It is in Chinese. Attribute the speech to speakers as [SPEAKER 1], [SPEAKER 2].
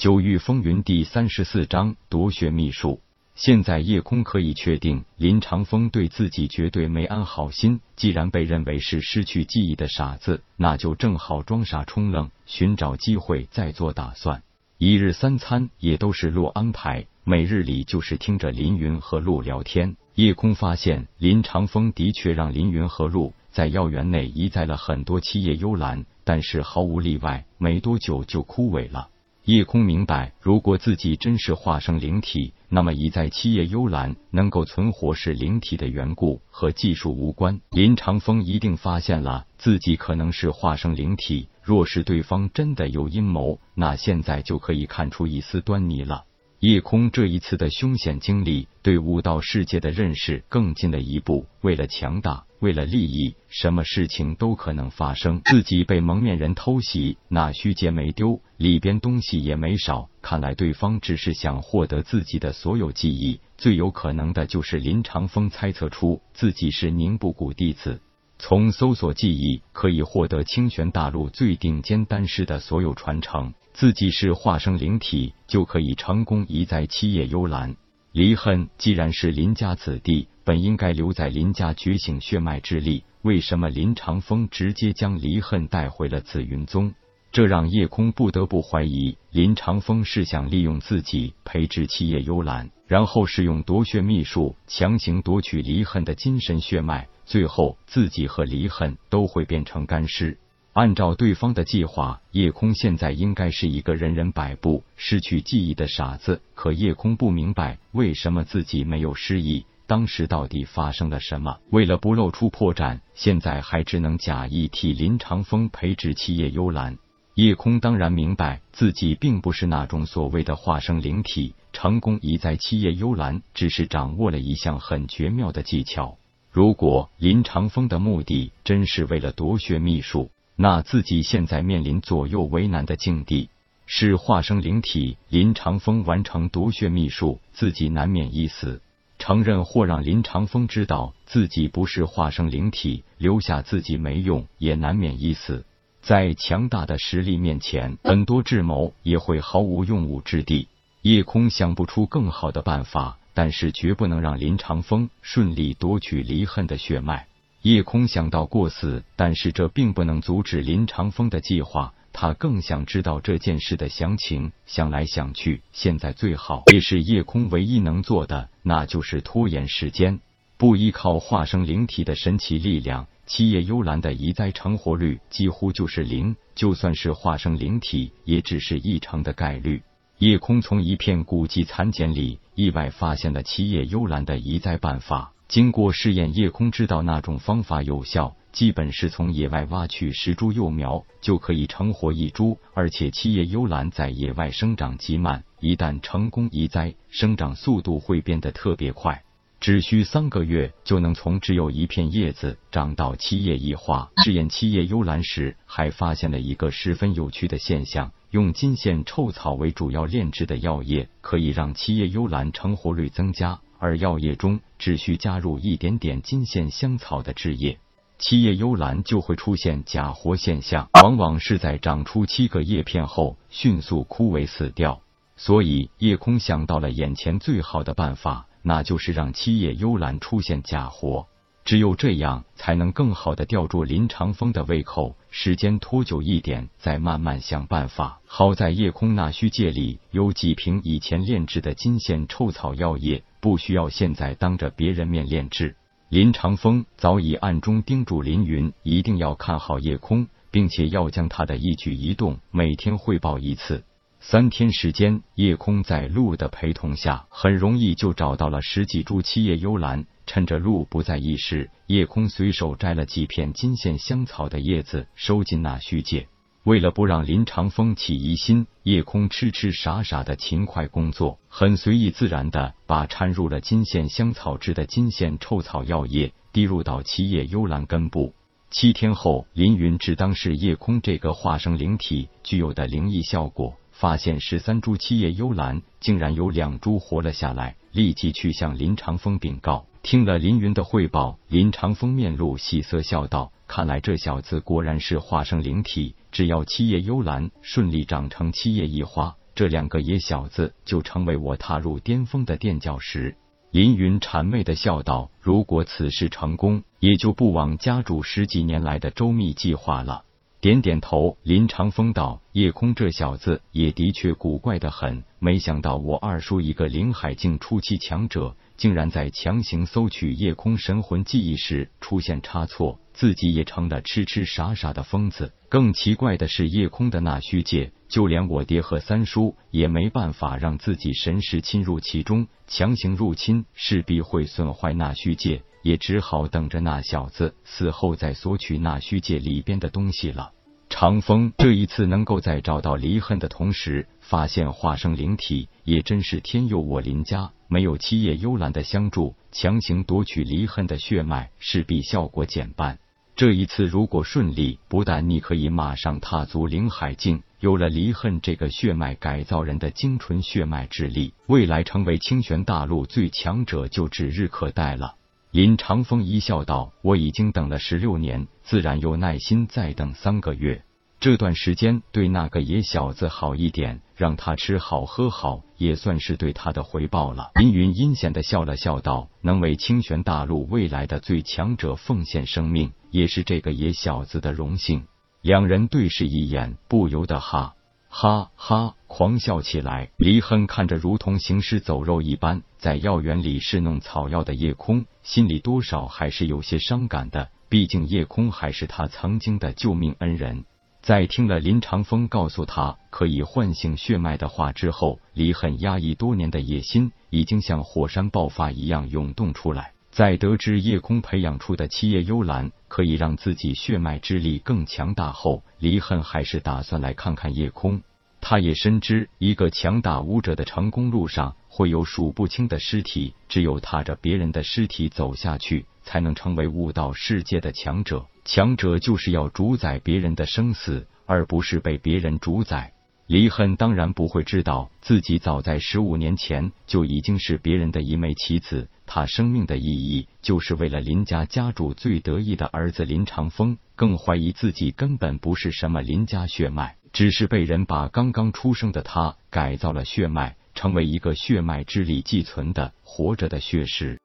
[SPEAKER 1] 九域风云第三十四章夺穴秘术。现在叶空可以确定，林长风对自己绝对没安好心。既然被认为是失去记忆的傻子，那就正好装傻充愣，寻找机会再做打算。一日三餐也都是陆安排，每日里就是听着林云和陆聊天。叶空发现，林长风的确让林云和陆在药园内移栽了很多七叶幽兰，但是毫无例外，没多久就枯萎了。叶空明白，如果自己真是化生灵体，那么已在七叶幽兰能够存活是灵体的缘故，和技术无关。林长风一定发现了自己可能是化生灵体，若是对方真的有阴谋，那现在就可以看出一丝端倪了。夜空这一次的凶险经历，对武道世界的认识更进了一步。为了强大，为了利益，什么事情都可能发生。自己被蒙面人偷袭，那虚节没丢，里边东西也没少。看来对方只是想获得自己的所有记忆。最有可能的就是林长风猜测出自己是宁布谷弟子。从搜索记忆可以获得清玄大陆最顶尖丹师的所有传承，自己是化生灵体，就可以成功移栽七叶幽兰。离恨既然是林家子弟，本应该留在林家觉醒血脉之力，为什么林长风直接将离恨带回了紫云宗？这让叶空不得不怀疑，林长风是想利用自己培植七叶幽兰，然后使用夺血秘术强行夺取离恨的精神血脉。最后，自己和离恨都会变成干尸。按照对方的计划，夜空现在应该是一个人人摆布、失去记忆的傻子。可夜空不明白，为什么自己没有失忆？当时到底发生了什么？为了不露出破绽，现在还只能假意替林长风培植七叶幽兰。夜空当然明白，自己并不是那种所谓的化生灵体，成功移栽七叶幽兰，只是掌握了一项很绝妙的技巧。如果林长风的目的真是为了夺血秘术，那自己现在面临左右为难的境地。是化生灵体，林长风完成夺血秘术，自己难免一死；承认或让林长风知道自己不是化生灵体，留下自己没用，也难免一死。在强大的实力面前，很多智谋也会毫无用武之地。夜空想不出更好的办法。但是绝不能让林长风顺利夺取离恨的血脉。叶空想到过死，但是这并不能阻止林长风的计划。他更想知道这件事的详情。想来想去，现在最好也是夜空唯一能做的，那就是拖延时间。不依靠化生灵体的神奇力量，七叶幽兰的移栽成活率几乎就是零。就算是化生灵体，也只是一成的概率。叶空从一片古籍残简里意外发现了七叶幽兰的移栽办法。经过试验，叶空知道那种方法有效，基本是从野外挖取十株幼苗就可以成活一株。而且七叶幽兰在野外生长极慢，一旦成功移栽，生长速度会变得特别快，只需三个月就能从只有一片叶子长到七叶一花。试验七叶幽兰时，还发现了一个十分有趣的现象。用金线臭草为主要炼制的药液，可以让七叶幽兰成活率增加，而药液中只需加入一点点金线香草的制液，七叶幽兰就会出现假活现象，往往是在长出七个叶片后迅速枯萎死掉。所以叶空想到了眼前最好的办法，那就是让七叶幽兰出现假活。只有这样，才能更好的吊住林长风的胃口。时间拖久一点，再慢慢想办法。好在夜空那虚界里有几瓶以前炼制的金线臭草药液，不需要现在当着别人面炼制。林长风早已暗中叮嘱林云，一定要看好夜空，并且要将他的一举一动每天汇报一次。三天时间，夜空在鹿的陪同下，很容易就找到了十几株七叶幽兰。趁着鹿不在意时，夜空随手摘了几片金线香草的叶子，收进那虚界。为了不让林长风起疑心，夜空痴痴傻傻的勤快工作，很随意自然的把掺入了金线香草汁的金线臭草药液滴入到七叶幽兰根部。七天后，林云只当是夜空这个化生灵体具有的灵异效果，发现十三株七叶幽兰竟然有两株活了下来，立即去向林长风禀告。听了林云的汇报，林长风面露喜色，笑道：“看来这小子果然是化生灵体。只要七叶幽兰顺利长成七叶一花，这两个野小子就成为我踏入巅峰的垫脚石。林云谄媚的笑道：“如果此事成功，也就不枉家主十几年来的周密计划了。”点点头，林长风道：“叶空这小子也的确古怪的很，没想到我二叔一个灵海境初期强者。”竟然在强行搜取夜空神魂记忆时出现差错，自己也成了痴痴傻傻的疯子。更奇怪的是，夜空的那虚界，就连我爹和三叔也没办法让自己神识侵入其中，强行入侵势必会损坏那虚界，也只好等着那小子死后再索取那虚界里边的东西了。长风这一次能够在找到离恨的同时发现化生灵体，也真是天佑我林家。没有七叶幽兰的相助，强行夺取离恨的血脉，势必效果减半。这一次如果顺利，不但你可以马上踏足灵海境，有了离恨这个血脉改造人的精纯血脉之力，未来成为清玄大陆最强者就指日可待了。林长风一笑道：“我已经等了十六年，自然有耐心再等三个月。”这段时间对那个野小子好一点，让他吃好喝好，也算是对他的回报了。林云阴险的笑了笑道：“能为清玄大陆未来的最强者奉献生命，也是这个野小子的荣幸。”两人对视一眼，不由得哈哈哈狂笑起来。离恨看着如同行尸走肉一般在药园里侍弄草药的夜空，心里多少还是有些伤感的。毕竟夜空还是他曾经的救命恩人。在听了林长风告诉他可以唤醒血脉的话之后，离恨压抑多年的野心已经像火山爆发一样涌动出来。在得知夜空培养出的七叶幽兰可以让自己血脉之力更强大后，离恨还是打算来看看夜空。他也深知，一个强大武者的成功路上会有数不清的尸体，只有踏着别人的尸体走下去，才能成为悟道世界的强者。强者就是要主宰别人的生死，而不是被别人主宰。离恨当然不会知道，自己早在十五年前就已经是别人的一枚棋子。他生命的意义，就是为了林家家主最得意的儿子林长风。更怀疑自己根本不是什么林家血脉，只是被人把刚刚出生的他改造了血脉，成为一个血脉之力寄存的活着的血石。